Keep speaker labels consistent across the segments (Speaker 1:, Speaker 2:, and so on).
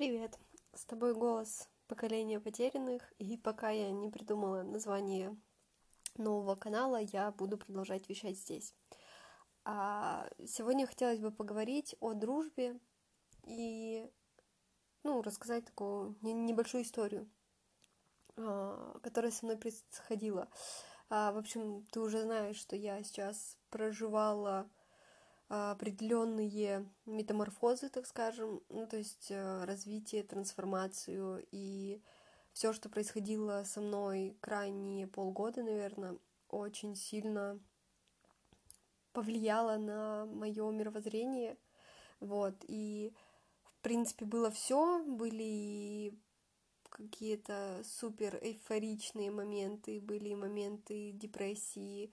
Speaker 1: Привет! С тобой голос поколения потерянных, и пока я не придумала название нового канала, я буду продолжать вещать здесь. А сегодня хотелось бы поговорить о дружбе и, ну, рассказать такую небольшую историю, а, которая со мной происходила. А, в общем, ты уже знаешь, что я сейчас проживала определенные метаморфозы, так скажем, ну, то есть э, развитие, трансформацию и все, что происходило со мной крайние полгода, наверное, очень сильно повлияло на мое мировоззрение, вот, и, в принципе, было все, были какие-то супер эйфоричные моменты, были моменты депрессии,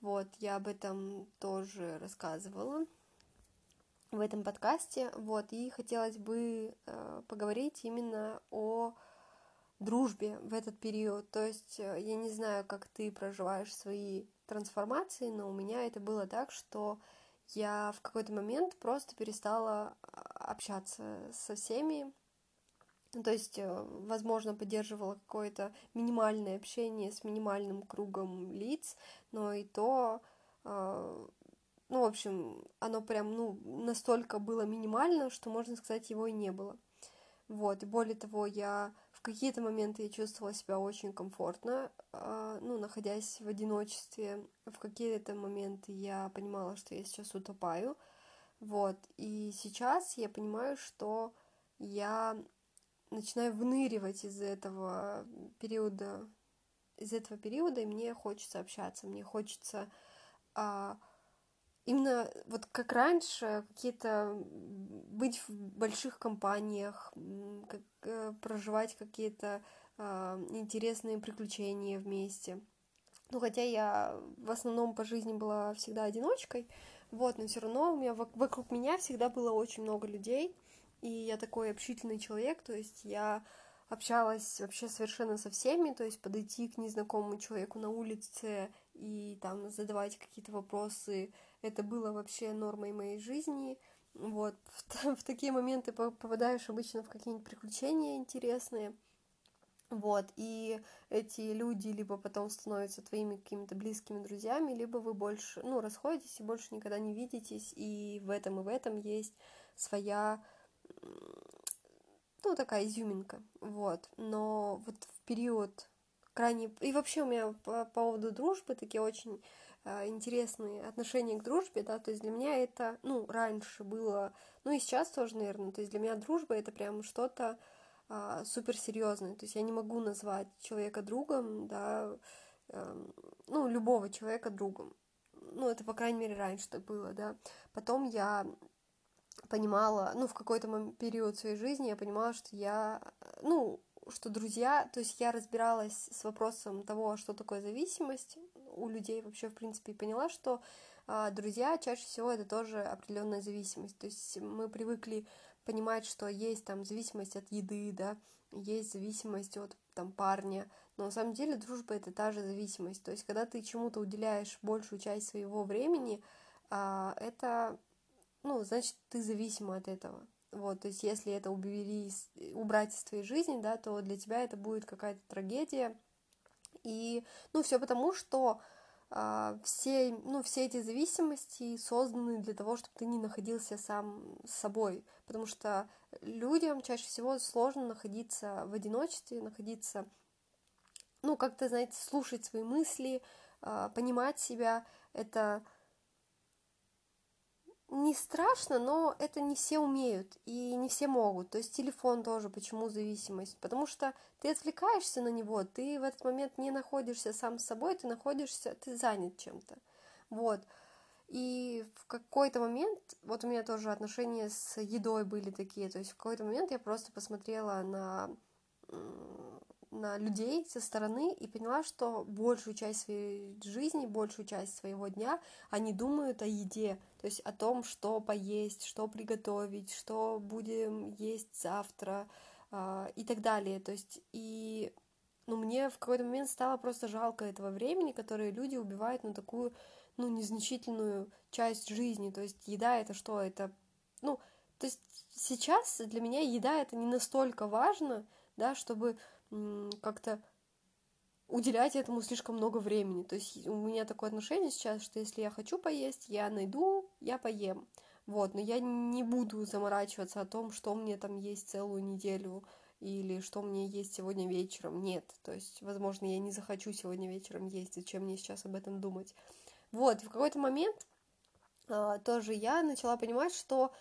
Speaker 1: вот, я об этом тоже рассказывала в этом подкасте, вот, и хотелось бы э, поговорить именно о дружбе в этот период. То есть э, я не знаю, как ты проживаешь свои трансформации, но у меня это было так, что я в какой-то момент просто перестала а, общаться со всеми, ну, то есть, э, возможно, поддерживала какое-то минимальное общение с минимальным кругом лиц, но и то, э, ну, в общем, оно прям, ну, настолько было минимально, что, можно сказать, его и не было. Вот, и более того, я в какие-то моменты я чувствовала себя очень комфортно, э, ну, находясь в одиночестве. В какие-то моменты я понимала, что я сейчас утопаю. Вот, и сейчас я понимаю, что я начинаю выныривать из этого периода, из этого периода, и мне хочется общаться, мне хочется а, именно вот как раньше какие-то быть в больших компаниях, как, а, проживать какие-то а, интересные приключения вместе. Ну, хотя я в основном по жизни была всегда одиночкой, вот, но все равно у меня вокруг меня всегда было очень много людей, и я такой общительный человек, то есть я общалась вообще совершенно со всеми, то есть подойти к незнакомому человеку на улице и там задавать какие-то вопросы, это было вообще нормой моей жизни. Вот, в, в такие моменты попадаешь обычно в какие-нибудь приключения интересные. Вот, и эти люди либо потом становятся твоими какими-то близкими друзьями, либо вы больше, ну, расходитесь и больше никогда не видитесь, и в этом и в этом есть своя ну, такая изюминка, вот. Но вот в период крайне... И вообще у меня по поводу дружбы такие очень э, интересные отношения к дружбе, да, то есть для меня это, ну, раньше было, ну и сейчас тоже, наверное, то есть для меня дружба это прям что-то э, суперсерьезное, то есть я не могу назвать человека другом, да, э, ну, любого человека другом, ну, это, по крайней мере, раньше так было, да, потом я понимала, ну, в какой-то период своей жизни я понимала, что я, ну, что друзья, то есть я разбиралась с вопросом того, что такое зависимость у людей вообще, в принципе, и поняла, что а, друзья чаще всего это тоже определенная зависимость. То есть мы привыкли понимать, что есть там зависимость от еды, да, есть зависимость от там парня, но на самом деле дружба это та же зависимость. То есть когда ты чему-то уделяешь большую часть своего времени, а, это ну, значит, ты зависима от этого. Вот, то есть, если это убери, убрать из твоей жизни, да, то для тебя это будет какая-то трагедия. И, ну, все потому, что э, все, ну, все эти зависимости созданы для того, чтобы ты не находился сам с собой. Потому что людям чаще всего сложно находиться в одиночестве, находиться, ну, как-то, знаете, слушать свои мысли, э, понимать себя. Это не страшно, но это не все умеют и не все могут. То есть телефон тоже, почему зависимость? Потому что ты отвлекаешься на него, ты в этот момент не находишься сам с собой, ты находишься, ты занят чем-то. Вот. И в какой-то момент, вот у меня тоже отношения с едой были такие, то есть в какой-то момент я просто посмотрела на на людей со стороны и поняла, что большую часть своей жизни, большую часть своего дня они думают о еде, то есть о том, что поесть, что приготовить, что будем есть завтра э, и так далее. То есть и ну, мне в какой-то момент стало просто жалко этого времени, которое люди убивают на такую, ну, незначительную часть жизни. То есть еда это что? Это, ну, то есть сейчас для меня еда это не настолько важно, да, чтобы как-то уделять этому слишком много времени. То есть у меня такое отношение сейчас, что если я хочу поесть, я найду, я поем. Вот, но я не буду заморачиваться о том, что мне там есть целую неделю или что мне есть сегодня вечером. Нет, то есть, возможно, я не захочу сегодня вечером есть, зачем мне сейчас об этом думать. Вот, в какой-то момент а, тоже я начала понимать, что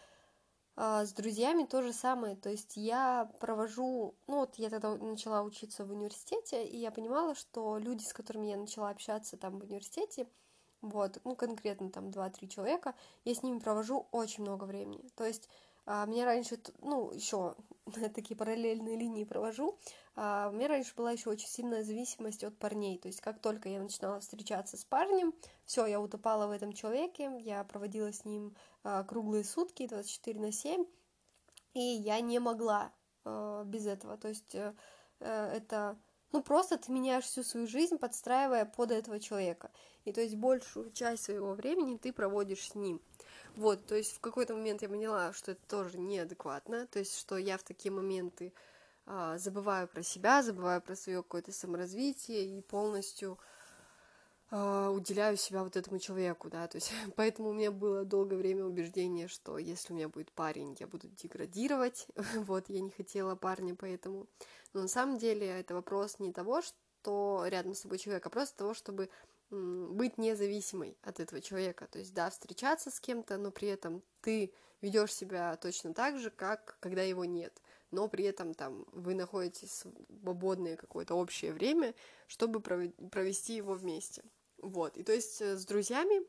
Speaker 1: с друзьями то же самое, то есть я провожу, ну вот я тогда начала учиться в университете, и я понимала, что люди, с которыми я начала общаться там в университете, вот, ну конкретно там 2-3 человека, я с ними провожу очень много времени, то есть а, мне раньше, ну, еще такие параллельные линии провожу. А, у меня раньше была еще очень сильная зависимость от парней. То есть, как только я начинала встречаться с парнем, все, я утопала в этом человеке, я проводила с ним а, круглые сутки, 24 на 7, и я не могла без этого. То есть, э, это ну, просто ты меняешь всю свою жизнь, подстраивая под этого человека. И то есть большую часть своего времени ты проводишь с ним. Вот, то есть в какой-то момент я поняла, что это тоже неадекватно, то есть что я в такие моменты а, забываю про себя, забываю про свое какое-то саморазвитие и полностью а, уделяю себя вот этому человеку, да, то есть поэтому у меня было долгое время убеждение, что если у меня будет парень, я буду деградировать, вот, я не хотела парня, поэтому, но на самом деле это вопрос не того, что рядом с тобой человек, а просто того, чтобы быть независимой от этого человека. То есть, да, встречаться с кем-то, но при этом ты ведешь себя точно так же, как когда его нет. Но при этом там вы находите свободное какое-то общее время, чтобы провести его вместе. Вот. И то есть э, с друзьями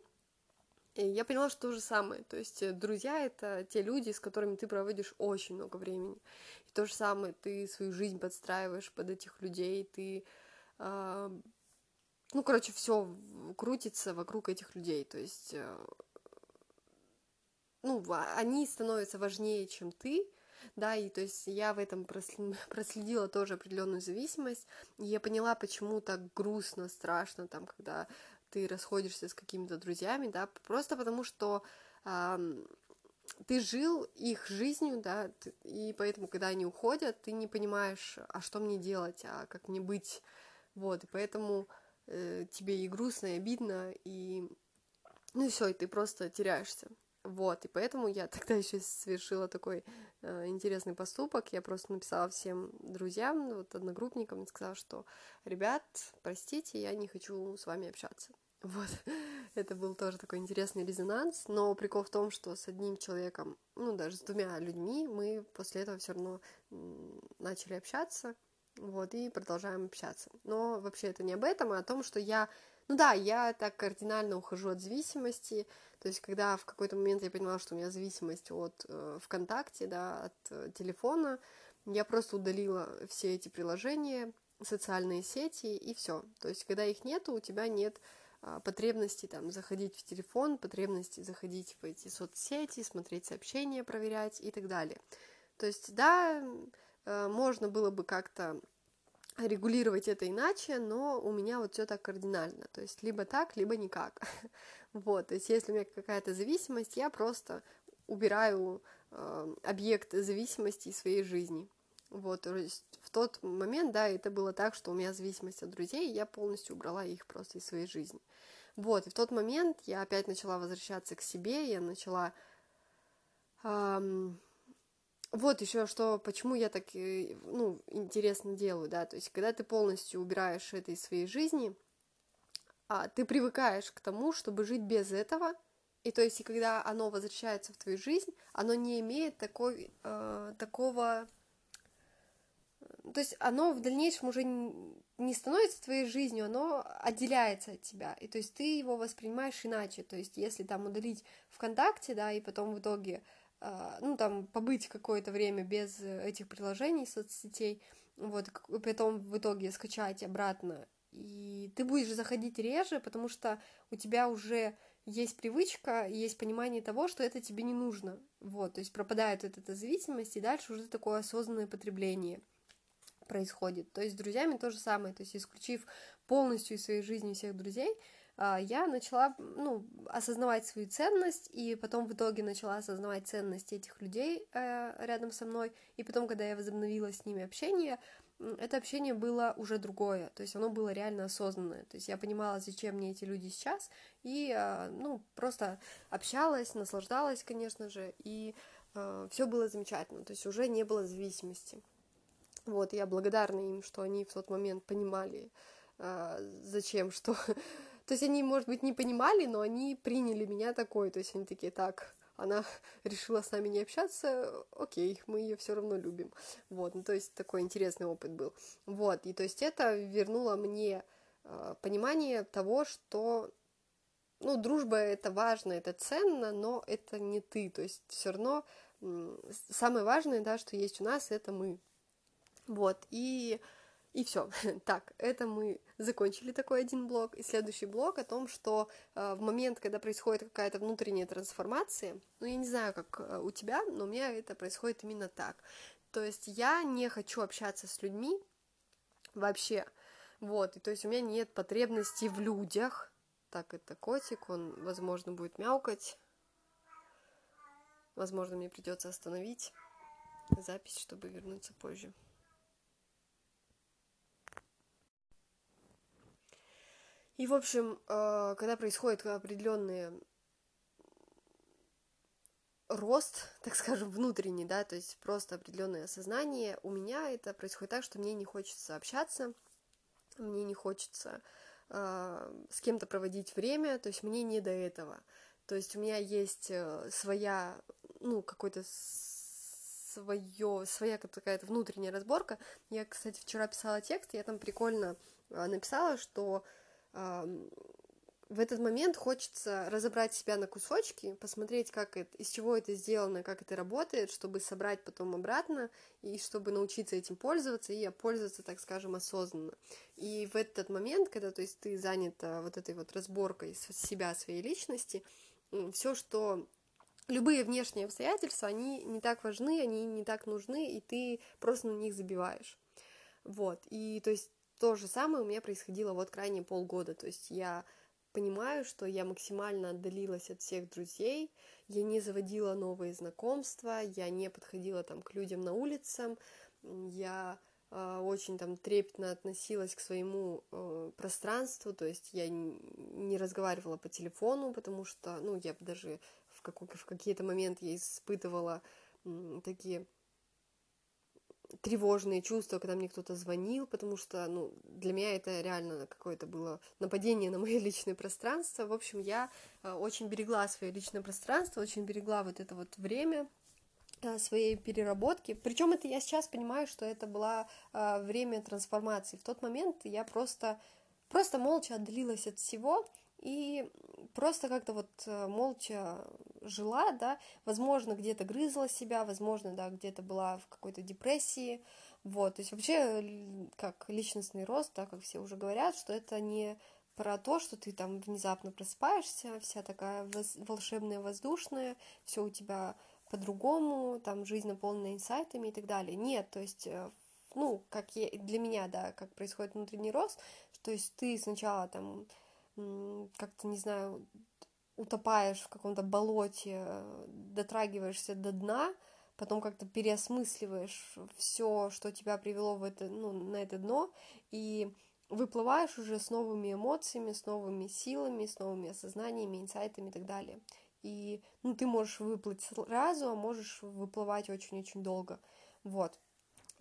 Speaker 1: я поняла, что то же самое. То есть э, друзья — это те люди, с которыми ты проводишь очень много времени. И то же самое, ты свою жизнь подстраиваешь под этих людей, ты а, ну, короче, все крутится вокруг этих людей. То есть, э, ну, они становятся важнее, чем ты, да, и то есть я в этом проследила тоже определенную зависимость, и я поняла, почему так грустно, страшно, там, когда ты расходишься с какими-то друзьями, да, просто потому что э, ты жил их жизнью, да, и поэтому, когда они уходят, ты не понимаешь, а что мне делать, а как мне быть, вот, и поэтому э, тебе и грустно, и обидно, и ну и все, и ты просто теряешься. Вот, и поэтому я тогда еще совершила такой э, интересный поступок. Я просто написала всем друзьям, вот одногруппникам, и сказала, что, ребят, простите, я не хочу с вами общаться. Вот, это был тоже такой интересный резонанс, но прикол в том, что с одним человеком, ну, даже с двумя людьми мы после этого все равно начали общаться, вот, и продолжаем общаться. Но вообще это не об этом, а о том, что я, ну да, я так кардинально ухожу от зависимости, то есть когда в какой-то момент я поняла, что у меня зависимость от э, ВКонтакте, да, от э, телефона, я просто удалила все эти приложения, социальные сети и все. То есть когда их нету, у тебя нет э, потребности там заходить в телефон, потребности заходить в эти соцсети, смотреть сообщения, проверять и так далее. То есть, да, Э, можно было бы как-то регулировать это иначе, но у меня вот все так кардинально, то есть либо так, либо никак. Вот, то есть если у меня какая-то зависимость, я просто убираю э, объект зависимости из своей жизни. Вот, то есть в тот момент, да, это было так, что у меня зависимость от друзей, я полностью убрала их просто из своей жизни. Вот, и в тот момент я опять начала возвращаться к себе, я начала эм, вот еще что, почему я так, э, ну, интересно делаю, да, то есть, когда ты полностью убираешь это из своей жизни, а, ты привыкаешь к тому, чтобы жить без этого, и то есть, и когда оно возвращается в твою жизнь, оно не имеет такой, э, такого, то есть, оно в дальнейшем уже не становится твоей жизнью, оно отделяется от тебя, и то есть, ты его воспринимаешь иначе, то есть, если там удалить ВКонтакте, да, и потом в итоге ну, там, побыть какое-то время без этих приложений, соцсетей, вот, и потом в итоге скачать обратно, и ты будешь заходить реже, потому что у тебя уже есть привычка, есть понимание того, что это тебе не нужно, вот, то есть пропадает эта, эта зависимость, и дальше уже такое осознанное потребление происходит, то есть с друзьями то же самое, то есть исключив полностью из своей жизни всех друзей, а, я начала, ну, осознавать свою ценность, и потом в итоге начала осознавать ценность этих людей э, рядом со мной, и потом, когда я возобновила с ними общение, это общение было уже другое, то есть оно было реально осознанное, то есть я понимала, зачем мне эти люди сейчас, и, а, ну, просто общалась, наслаждалась, конечно же, и э, все было замечательно, то есть уже не было зависимости. Вот, я благодарна им, что они в тот момент понимали, э, зачем, что то есть они, может быть, не понимали, но они приняли меня такой. То есть они такие, так, она решила с нами не общаться, окей, мы ее все равно любим. Вот, ну, то есть такой интересный опыт был. Вот, и то есть это вернуло мне э, понимание того, что ну, дружба это важно, это ценно, но это не ты. То есть все равно самое важное, да, что есть у нас, это мы. Вот, и и все. Так, это мы закончили такой один блок. И следующий блок о том, что э, в момент, когда происходит какая-то внутренняя трансформация, ну, я не знаю, как э, у тебя, но у меня это происходит именно так. То есть я не хочу общаться с людьми вообще. Вот, и то есть у меня нет потребности в людях. Так, это котик, он, возможно, будет мяукать. Возможно, мне придется остановить запись, чтобы вернуться позже. И, в общем, э, когда происходит определенный рост, так скажем, внутренний, да, то есть просто определенное осознание, у меня это происходит так, что мне не хочется общаться, мне не хочется э, с кем-то проводить время, то есть мне не до этого. То есть у меня есть э, своя, ну, какой-то свое, своя какая-то внутренняя разборка. Я, кстати, вчера писала текст, я там прикольно написала, что в этот момент хочется разобрать себя на кусочки, посмотреть, как это, из чего это сделано, как это работает, чтобы собрать потом обратно, и чтобы научиться этим пользоваться, и пользоваться, так скажем, осознанно. И в этот момент, когда то есть, ты занята вот этой вот разборкой себя, своей личности, все, что любые внешние обстоятельства, они не так важны, они не так нужны, и ты просто на них забиваешь. Вот, и то есть то же самое у меня происходило вот крайне полгода, то есть я понимаю, что я максимально отдалилась от всех друзей, я не заводила новые знакомства, я не подходила там к людям на улицам, я э, очень там трепетно относилась к своему э, пространству, то есть я не разговаривала по телефону, потому что, ну, я даже в, как- в какие-то моменты я испытывала э, такие тревожные чувства, когда мне кто-то звонил, потому что, ну, для меня это реально какое-то было нападение на мое личное пространство. В общем, я э, очень берегла свое личное пространство, очень берегла вот это вот время э, своей переработки. Причем это я сейчас понимаю, что это было э, время трансформации. В тот момент я просто, просто молча отдалилась от всего, и просто как-то вот э, молча жила, да, возможно, где-то грызла себя, возможно, да, где-то была в какой-то депрессии, вот, то есть вообще, как личностный рост, да, как все уже говорят, что это не про то, что ты там внезапно просыпаешься, вся такая волшебная, воздушная, все у тебя по-другому, там жизнь наполнена инсайтами и так далее. Нет, то есть, э, ну, как я, для меня, да, как происходит внутренний рост, то есть ты сначала там как-то, не знаю, утопаешь в каком-то болоте, дотрагиваешься до дна, потом как-то переосмысливаешь все, что тебя привело в это, ну, на это дно, и выплываешь уже с новыми эмоциями, с новыми силами, с новыми осознаниями, инсайтами и так далее. И ну, ты можешь выплыть сразу, а можешь выплывать очень-очень долго. Вот.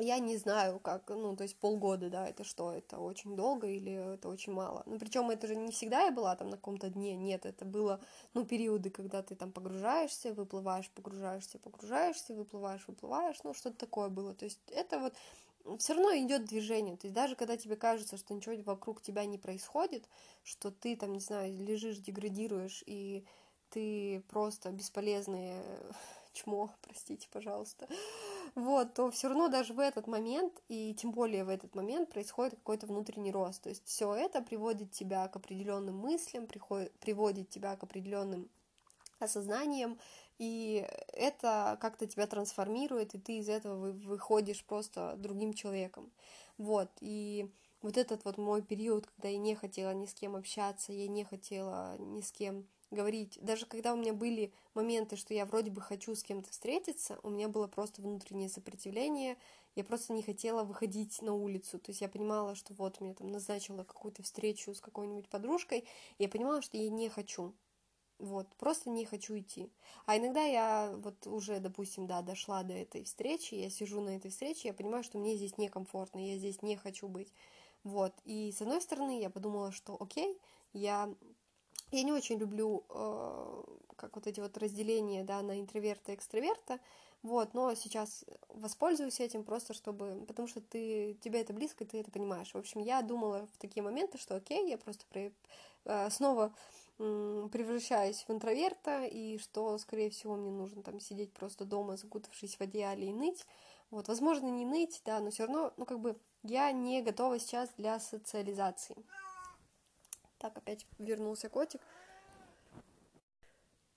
Speaker 1: Я не знаю, как, ну, то есть полгода, да, это что, это очень долго или это очень мало. Ну, причем это же не всегда я была там на каком-то дне, нет, это было, ну, периоды, когда ты там погружаешься, выплываешь, погружаешься, погружаешься, выплываешь, выплываешь, ну, что-то такое было. То есть это вот все равно идет движение. То есть даже когда тебе кажется, что ничего вокруг тебя не происходит, что ты там, не знаю, лежишь, деградируешь, и ты просто бесполезное чмо, простите, пожалуйста, вот, то все равно даже в этот момент, и тем более в этот момент происходит какой-то внутренний рост. То есть все это приводит тебя к определенным мыслям, приходит, приводит тебя к определенным осознаниям, и это как-то тебя трансформирует, и ты из этого выходишь просто другим человеком. Вот, и вот этот вот мой период, когда я не хотела ни с кем общаться, я не хотела ни с кем говорить. Даже когда у меня были моменты, что я вроде бы хочу с кем-то встретиться, у меня было просто внутреннее сопротивление, я просто не хотела выходить на улицу. То есть я понимала, что вот мне там назначила какую-то встречу с какой-нибудь подружкой, и я понимала, что я не хочу. Вот, просто не хочу идти. А иногда я вот уже, допустим, да, дошла до этой встречи, я сижу на этой встрече, я понимаю, что мне здесь некомфортно, я здесь не хочу быть. Вот, и с одной стороны я подумала, что окей, я, я не очень люблю, э, как вот эти вот разделения, да, на интроверта и экстраверта, вот, но сейчас воспользуюсь этим просто, чтобы, потому что ты, тебе это близко, и ты это понимаешь. В общем, я думала в такие моменты, что окей, я просто при, э, снова превращаюсь в интроверта, и что, скорее всего, мне нужно там сидеть просто дома, закутавшись в одеяле и ныть. Вот, возможно, не ныть, да, но все равно, ну, как бы, я не готова сейчас для социализации. Так, опять вернулся котик.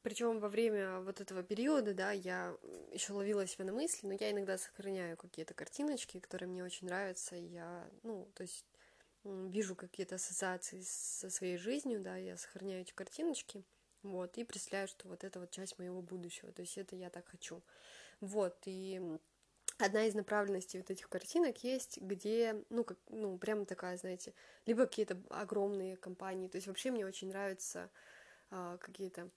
Speaker 1: Причем во время вот этого периода, да, я еще ловила себя на мысли, но я иногда сохраняю какие-то картиночки, которые мне очень нравятся. Я, ну, то есть вижу какие-то ассоциации со своей жизнью, да, я сохраняю эти картиночки, вот, и представляю, что вот это вот часть моего будущего, то есть это я так хочу. Вот, и одна из направленностей вот этих картинок есть, где, ну, как, ну, прямо такая, знаете, либо какие-то огромные компании, то есть вообще мне очень нравятся а, какие-то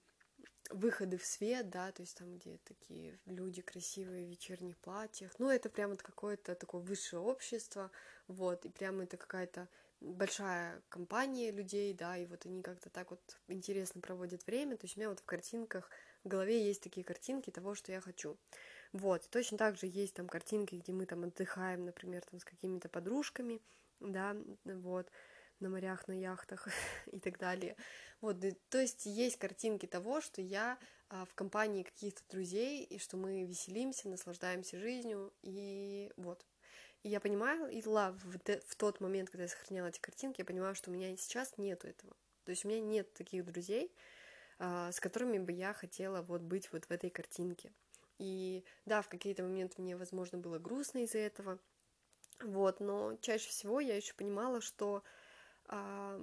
Speaker 1: выходы в свет, да, то есть там, где такие люди красивые в вечерних платьях, ну, это прямо какое-то такое высшее общество, вот, и прямо это какая-то большая компания людей, да, и вот они как-то так вот интересно проводят время, то есть у меня вот в картинках в голове есть такие картинки того, что я хочу. Вот, точно так же есть там картинки, где мы там отдыхаем, например, там с какими-то подружками, да, вот, на морях, на яхтах и так далее. Вот, то есть есть картинки того, что я а, в компании каких-то друзей, и что мы веселимся, наслаждаемся жизнью, и вот. И я понимаю, и ла, в, в тот момент, когда я сохраняла эти картинки, я понимаю, что у меня сейчас нету этого. То есть у меня нет таких друзей, а, с которыми бы я хотела вот быть вот в этой картинке. И да, в какие-то моменты мне, возможно, было грустно из-за этого, вот, но чаще всего я еще понимала, что а,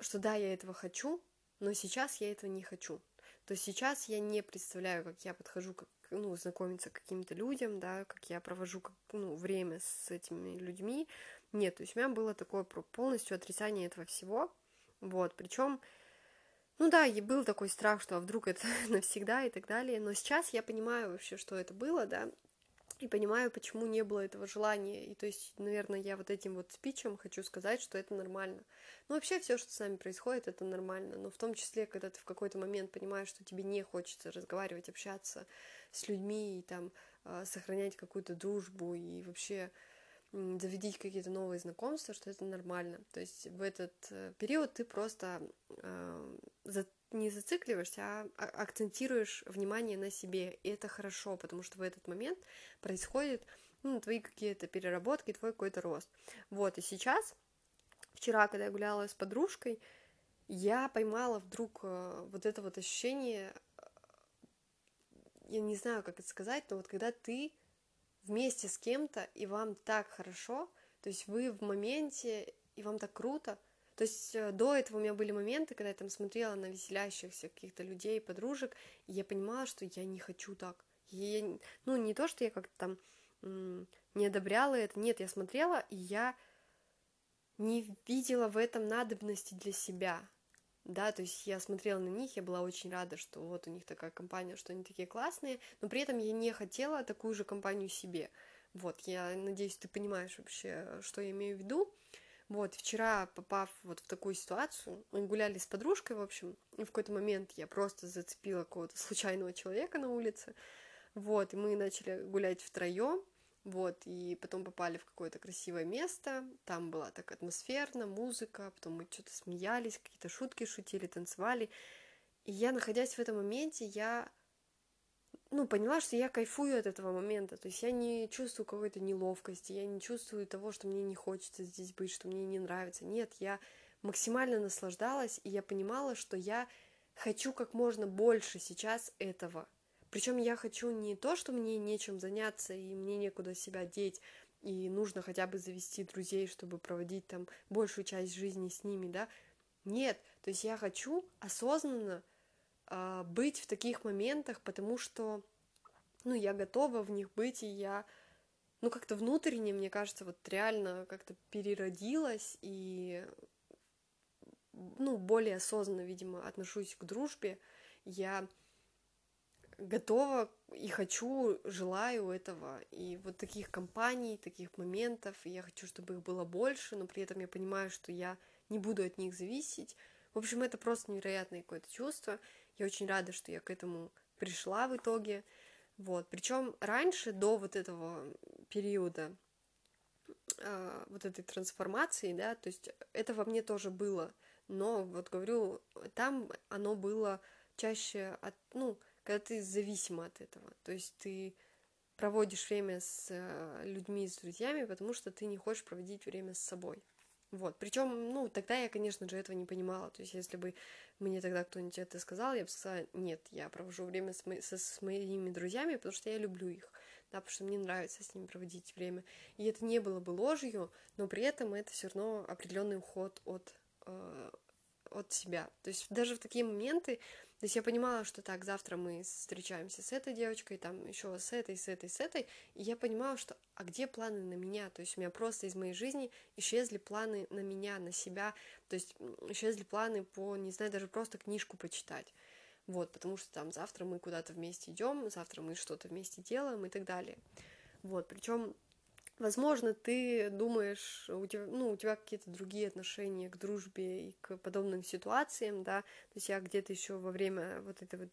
Speaker 1: что да, я этого хочу, но сейчас я этого не хочу. То есть сейчас я не представляю, как я подхожу, как, ну, знакомиться к каким-то людям, да, как я провожу как, ну, время с этими людьми. Нет, то есть у меня было такое полностью отрицание этого всего. Вот, причем, ну да, и был такой страх, что а вдруг это навсегда и так далее. Но сейчас я понимаю вообще, что это было, да, и понимаю, почему не было этого желания. И то есть, наверное, я вот этим вот спичем хочу сказать, что это нормально. Ну, вообще, все, что с нами происходит, это нормально. Но в том числе, когда ты в какой-то момент понимаешь, что тебе не хочется разговаривать, общаться с людьми и там э, сохранять какую-то дружбу и вообще заведить какие-то новые знакомства, что это нормально. То есть в этот э, период ты просто э, не зацикливаешься, а, а акцентируешь внимание на себе. И это хорошо, потому что в этот момент происходит ну, твои какие-то переработки, твой какой-то рост. Вот, и сейчас, вчера, когда я гуляла с подружкой, я поймала вдруг э, вот это вот ощущение, я не знаю, как это сказать, но вот когда ты вместе с кем-то, и вам так хорошо, то есть вы в моменте, и вам так круто, то есть э, до этого у меня были моменты, когда я там смотрела на веселящихся каких-то людей, подружек, и я понимала, что я не хочу так. Я, ну, не то, что я как-то там не одобряла это, нет, я смотрела, и я не видела в этом надобности для себя, да, то есть я смотрела на них, я была очень рада, что вот у них такая компания, что они такие классные, но при этом я не хотела такую же компанию себе, вот, я надеюсь, ты понимаешь вообще, что я имею в виду, вот, вчера, попав вот в такую ситуацию, мы гуляли с подружкой, в общем, и в какой-то момент я просто зацепила какого-то случайного человека на улице, вот, и мы начали гулять втроем, вот, и потом попали в какое-то красивое место, там была так атмосферно, музыка, потом мы что-то смеялись, какие-то шутки шутили, танцевали, и я, находясь в этом моменте, я ну, поняла, что я кайфую от этого момента, то есть я не чувствую какой-то неловкости, я не чувствую того, что мне не хочется здесь быть, что мне не нравится. Нет, я максимально наслаждалась, и я понимала, что я хочу как можно больше сейчас этого. Причем я хочу не то, что мне нечем заняться и мне некуда себя деть, и нужно хотя бы завести друзей, чтобы проводить там большую часть жизни с ними, да. Нет, то есть я хочу осознанно э, быть в таких моментах, потому что, ну, я готова в них быть, и я, ну, как-то внутренне, мне кажется, вот реально как-то переродилась, и, ну, более осознанно, видимо, отношусь к дружбе. Я готова и хочу, желаю этого. И вот таких компаний, таких моментов, я хочу, чтобы их было больше, но при этом я понимаю, что я не буду от них зависеть. В общем, это просто невероятное какое-то чувство. Я очень рада, что я к этому пришла в итоге. Вот. Причем раньше, до вот этого периода, э, вот этой трансформации, да, то есть это во мне тоже было, но вот говорю, там оно было чаще от, ну, когда ты зависима от этого. То есть ты проводишь время с э, людьми, с друзьями, потому что ты не хочешь проводить время с собой. Вот. Причем, ну, тогда я, конечно же, этого не понимала. То есть, если бы мне тогда кто-нибудь это сказал, я бы сказала, нет, я провожу время с, мо- со, с моими друзьями, потому что я люблю их, да, потому что мне нравится с ними проводить время. И это не было бы ложью, но при этом это все равно определенный уход от, э, от себя. То есть, даже в такие моменты то есть я понимала, что так, завтра мы встречаемся с этой девочкой, там еще с этой, с этой, с этой, и я понимала, что а где планы на меня? То есть у меня просто из моей жизни исчезли планы на меня, на себя, то есть исчезли планы по, не знаю, даже просто книжку почитать. Вот, потому что там завтра мы куда-то вместе идем, завтра мы что-то вместе делаем и так далее. Вот, причем Возможно, ты думаешь, у тебя, ну, у тебя какие-то другие отношения к дружбе и к подобным ситуациям, да, то есть я где-то еще во время вот этой вот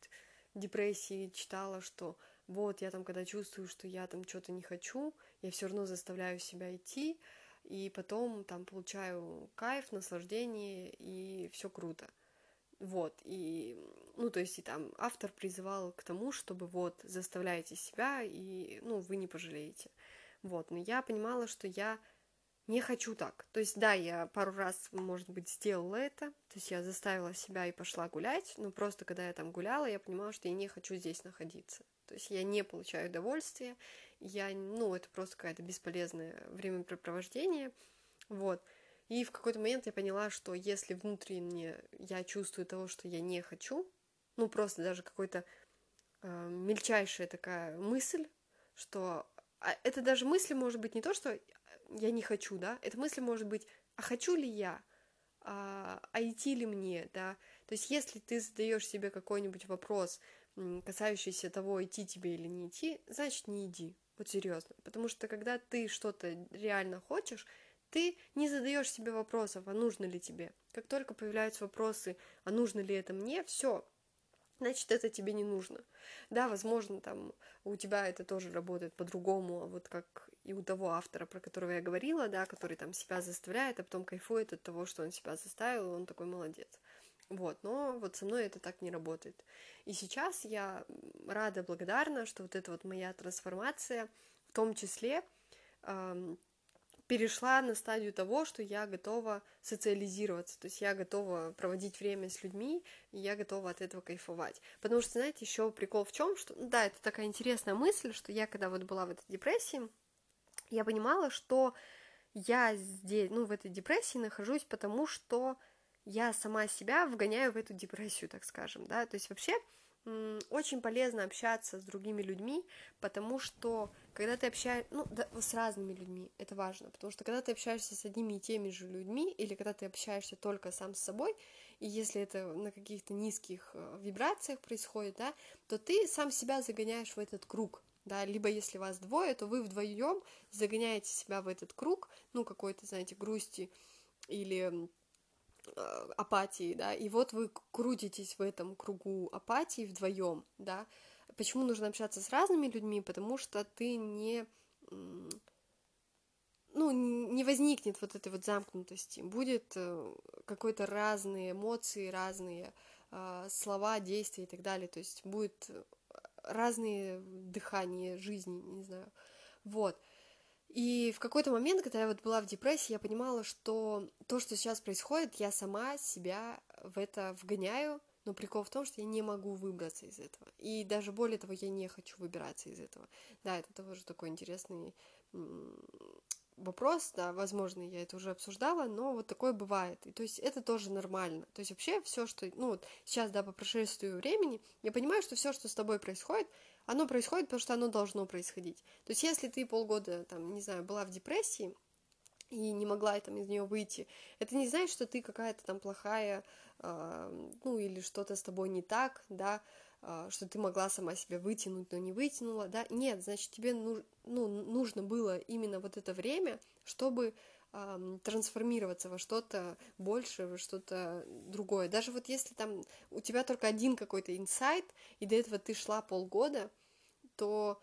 Speaker 1: депрессии читала, что вот я там, когда чувствую, что я там что-то не хочу, я все равно заставляю себя идти, и потом там получаю кайф, наслаждение, и все круто. Вот, и, ну, то есть, и там автор призывал к тому, чтобы вот, заставляйте себя, и, ну, вы не пожалеете. Вот, но я понимала, что я не хочу так. То есть, да, я пару раз, может быть, сделала это, то есть я заставила себя и пошла гулять, но просто когда я там гуляла, я понимала, что я не хочу здесь находиться. То есть я не получаю удовольствия, я, ну, это просто какое-то бесполезное времяпрепровождение, вот. И в какой-то момент я поняла, что если внутренне я чувствую того, что я не хочу, ну, просто даже какой-то э, мельчайшая такая мысль, что это даже мысли может быть не то, что я не хочу, да, это мысли может быть, а хочу ли я, а, а идти ли мне, да, то есть если ты задаешь себе какой-нибудь вопрос, касающийся того, идти тебе или не идти, значит не иди, вот серьезно, потому что когда ты что-то реально хочешь, ты не задаешь себе вопросов, а нужно ли тебе. Как только появляются вопросы, а нужно ли это мне, все, значит, это тебе не нужно. Да, возможно, там у тебя это тоже работает по-другому, вот как и у того автора, про которого я говорила, да, который там себя заставляет, а потом кайфует от того, что он себя заставил, он такой молодец. Вот, но вот со мной это так не работает. И сейчас я рада, благодарна, что вот эта вот моя трансформация, в том числе, перешла на стадию того, что я готова социализироваться, то есть я готова проводить время с людьми, и я готова от этого кайфовать. Потому что, знаете, еще прикол в чем, что, да, это такая интересная мысль, что я, когда вот была в этой депрессии, я понимала, что я здесь, ну, в этой депрессии нахожусь, потому что я сама себя вгоняю в эту депрессию, так скажем, да, то есть вообще очень полезно общаться с другими людьми, потому что когда ты общаешься, ну, да, с разными людьми, это важно, потому что когда ты общаешься с одними и теми же людьми, или когда ты общаешься только сам с собой, и если это на каких-то низких э, вибрациях происходит, да, то ты сам себя загоняешь в этот круг, да, либо если вас двое, то вы вдвоем загоняете себя в этот круг, ну, какой-то, знаете, грусти или апатии, да, и вот вы крутитесь в этом кругу апатии вдвоем, да. Почему нужно общаться с разными людьми? Потому что ты не, ну, не возникнет вот этой вот замкнутости, будет э, какой-то разные эмоции, разные э, слова, действия и так далее, то есть будет разные дыхания жизни, не знаю, вот. И в какой-то момент, когда я вот была в депрессии, я понимала, что то, что сейчас происходит, я сама себя в это вгоняю, но прикол в том, что я не могу выбраться из этого. И даже более того, я не хочу выбираться из этого. Да, это тоже такой интересный вопрос, да, возможно, я это уже обсуждала, но вот такое бывает. И то есть это тоже нормально. То есть вообще все, что, ну вот сейчас, да, по прошествию времени, я понимаю, что все, что с тобой происходит, оно происходит, потому что оно должно происходить. То есть если ты полгода, там, не знаю, была в депрессии, и не могла там из нее выйти. Это не значит, что ты какая-то там плохая, э, ну или что-то с тобой не так, да, что ты могла сама себя вытянуть, но не вытянула, да. Нет, значит, тебе ну, ну, нужно было именно вот это время, чтобы э, трансформироваться во что-то большее, во что-то другое. Даже вот если там у тебя только один какой-то инсайт, и до этого ты шла полгода, то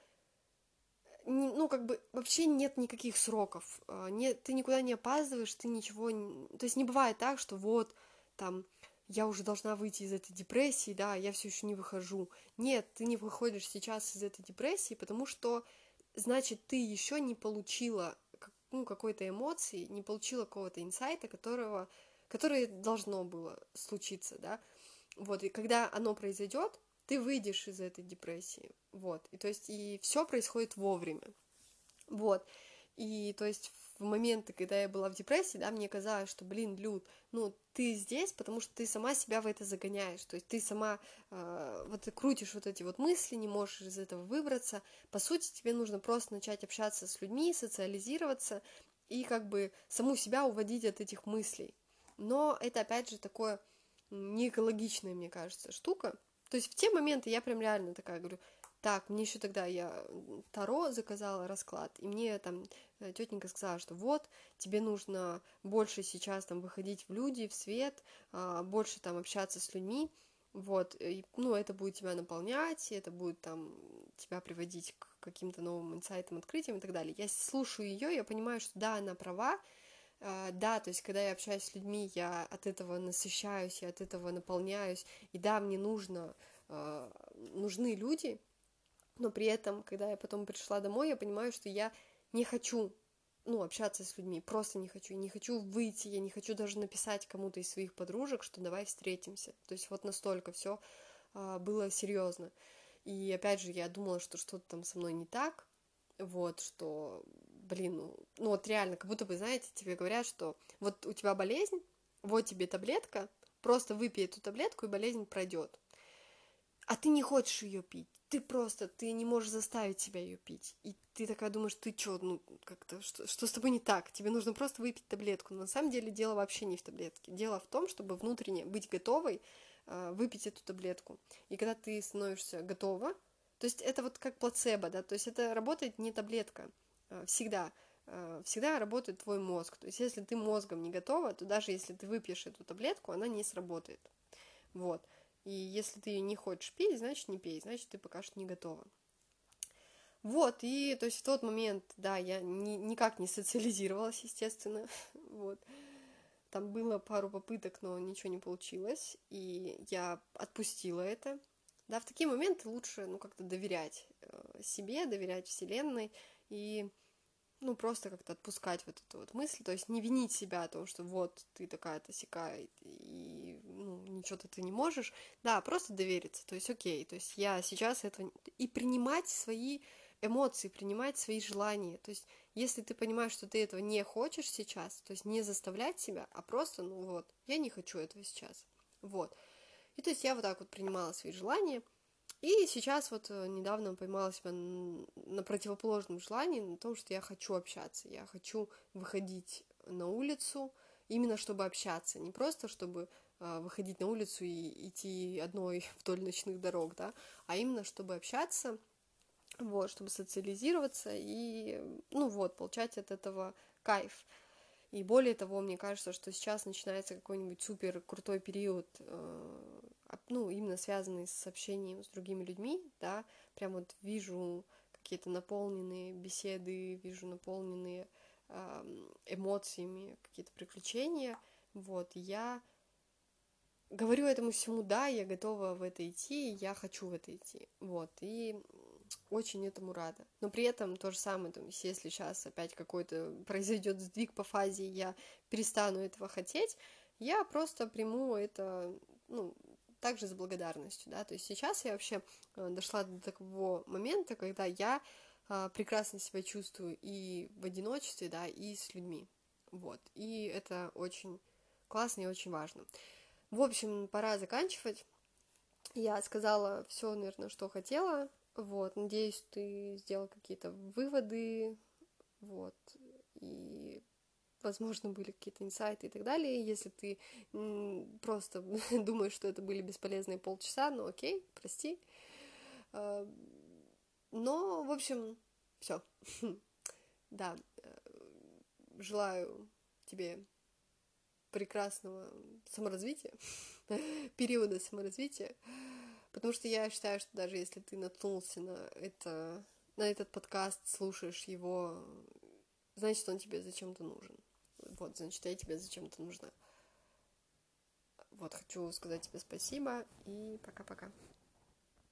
Speaker 1: ну, как бы вообще нет никаких сроков. А, нет, ты никуда не опаздываешь, ты ничего... То есть не бывает так, что вот, там, я уже должна выйти из этой депрессии, да, я все еще не выхожу. Нет, ты не выходишь сейчас из этой депрессии, потому что, значит, ты еще не получила ну, какой-то эмоции, не получила какого-то инсайта, которого, которое должно было случиться, да. Вот, и когда оно произойдет, ты выйдешь из этой депрессии, вот, и то есть, и все происходит вовремя, вот, и то есть в моменты, когда я была в депрессии, да, мне казалось, что, блин, Люд, ну, ты здесь, потому что ты сама себя в это загоняешь, то есть ты сама э, вот ты крутишь вот эти вот мысли, не можешь из этого выбраться, по сути, тебе нужно просто начать общаться с людьми, социализироваться и как бы саму себя уводить от этих мыслей, но это, опять же, такое не экологичная, мне кажется, штука, то есть в те моменты я прям реально такая говорю, так, мне еще тогда я Таро заказала расклад, и мне там э, тетенька сказала, что вот, тебе нужно больше сейчас там выходить в люди, в свет, а, больше там общаться с людьми, вот, и, ну, это будет тебя наполнять, это будет там тебя приводить к каким-то новым инсайтам, открытиям и так далее. Я слушаю ее, я понимаю, что да, она права, Uh, да, то есть, когда я общаюсь с людьми, я от этого насыщаюсь, я от этого наполняюсь, и да, мне нужно, uh, нужны люди, но при этом, когда я потом пришла домой, я понимаю, что я не хочу, ну, общаться с людьми, просто не хочу, не хочу выйти, я не хочу даже написать кому-то из своих подружек, что давай встретимся, то есть вот настолько все uh, было серьезно, и опять же, я думала, что что-то там со мной не так, вот, что блин, ну, ну вот реально, как будто бы, знаете, тебе говорят, что вот у тебя болезнь, вот тебе таблетка, просто выпей эту таблетку, и болезнь пройдет. А ты не хочешь ее пить, ты просто, ты не можешь заставить себя ее пить. И ты такая думаешь, ты что, ну, как-то, что, что с тобой не так? Тебе нужно просто выпить таблетку. Но на самом деле дело вообще не в таблетке. Дело в том, чтобы внутренне быть готовой э, выпить эту таблетку. И когда ты становишься готова, то есть это вот как плацебо, да, то есть это работает не таблетка, Э, всегда, э, всегда работает твой мозг. То есть, если ты мозгом не готова, то даже если ты выпьешь эту таблетку, она не сработает. Вот. И если ты не хочешь пить, значит не пей, значит ты пока что не готова. Вот, и то есть в тот момент, да, я ни, никак не социализировалась, естественно, вот. Там было пару попыток, но ничего не получилось, и я отпустила это. Да, в такие моменты лучше, ну, как-то доверять э, себе, доверять Вселенной, и ну, просто как-то отпускать вот эту вот мысль, то есть не винить себя о том, что вот ты такая-то и ничего-то ты не можешь, да, просто довериться, то есть окей, то есть я сейчас этого... И принимать свои эмоции, принимать свои желания, то есть если ты понимаешь, что ты этого не хочешь сейчас, то есть не заставлять себя, а просто, ну вот, я не хочу этого сейчас, вот. И то есть я вот так вот принимала свои желания, и сейчас вот э, недавно поймала себя на противоположном желании, на том, что я хочу общаться, я хочу выходить на улицу, именно чтобы общаться, не просто чтобы выходить на улицу и идти одной вдоль ночных дорог, да, а именно чтобы общаться, вот, чтобы социализироваться и, ну вот, получать от этого кайф. И более того, мне кажется, что сейчас начинается какой-нибудь супер крутой период э, ну, именно связанные с общением с другими людьми, да, прям вот вижу какие-то наполненные беседы, вижу наполненные эмоциями какие-то приключения, вот, я говорю этому всему да, я готова в это идти, я хочу в это идти, вот, и очень этому рада. Но при этом то же самое, то есть, если сейчас опять какой-то произойдет сдвиг по фазе, я перестану этого хотеть, я просто приму это, ну, также с благодарностью, да, то есть сейчас я вообще э, дошла до такого момента, когда я э, прекрасно себя чувствую и в одиночестве, да, и с людьми, вот, и это очень классно и очень важно. В общем, пора заканчивать. Я сказала все, наверное, что хотела. Вот, надеюсь, ты сделал какие-то выводы, вот, и, возможно, были какие-то инсайты и так далее. Если ты просто думаешь, что это были бесполезные полчаса, ну окей, прости. А, но, в общем, все. Да, э, желаю тебе прекрасного саморазвития, периода саморазвития, потому что я считаю, что даже если ты наткнулся на это, на этот подкаст, слушаешь его, значит, он тебе зачем-то нужен. Вот, значит, я тебе зачем-то нужна. Вот, хочу сказать тебе спасибо и пока-пока.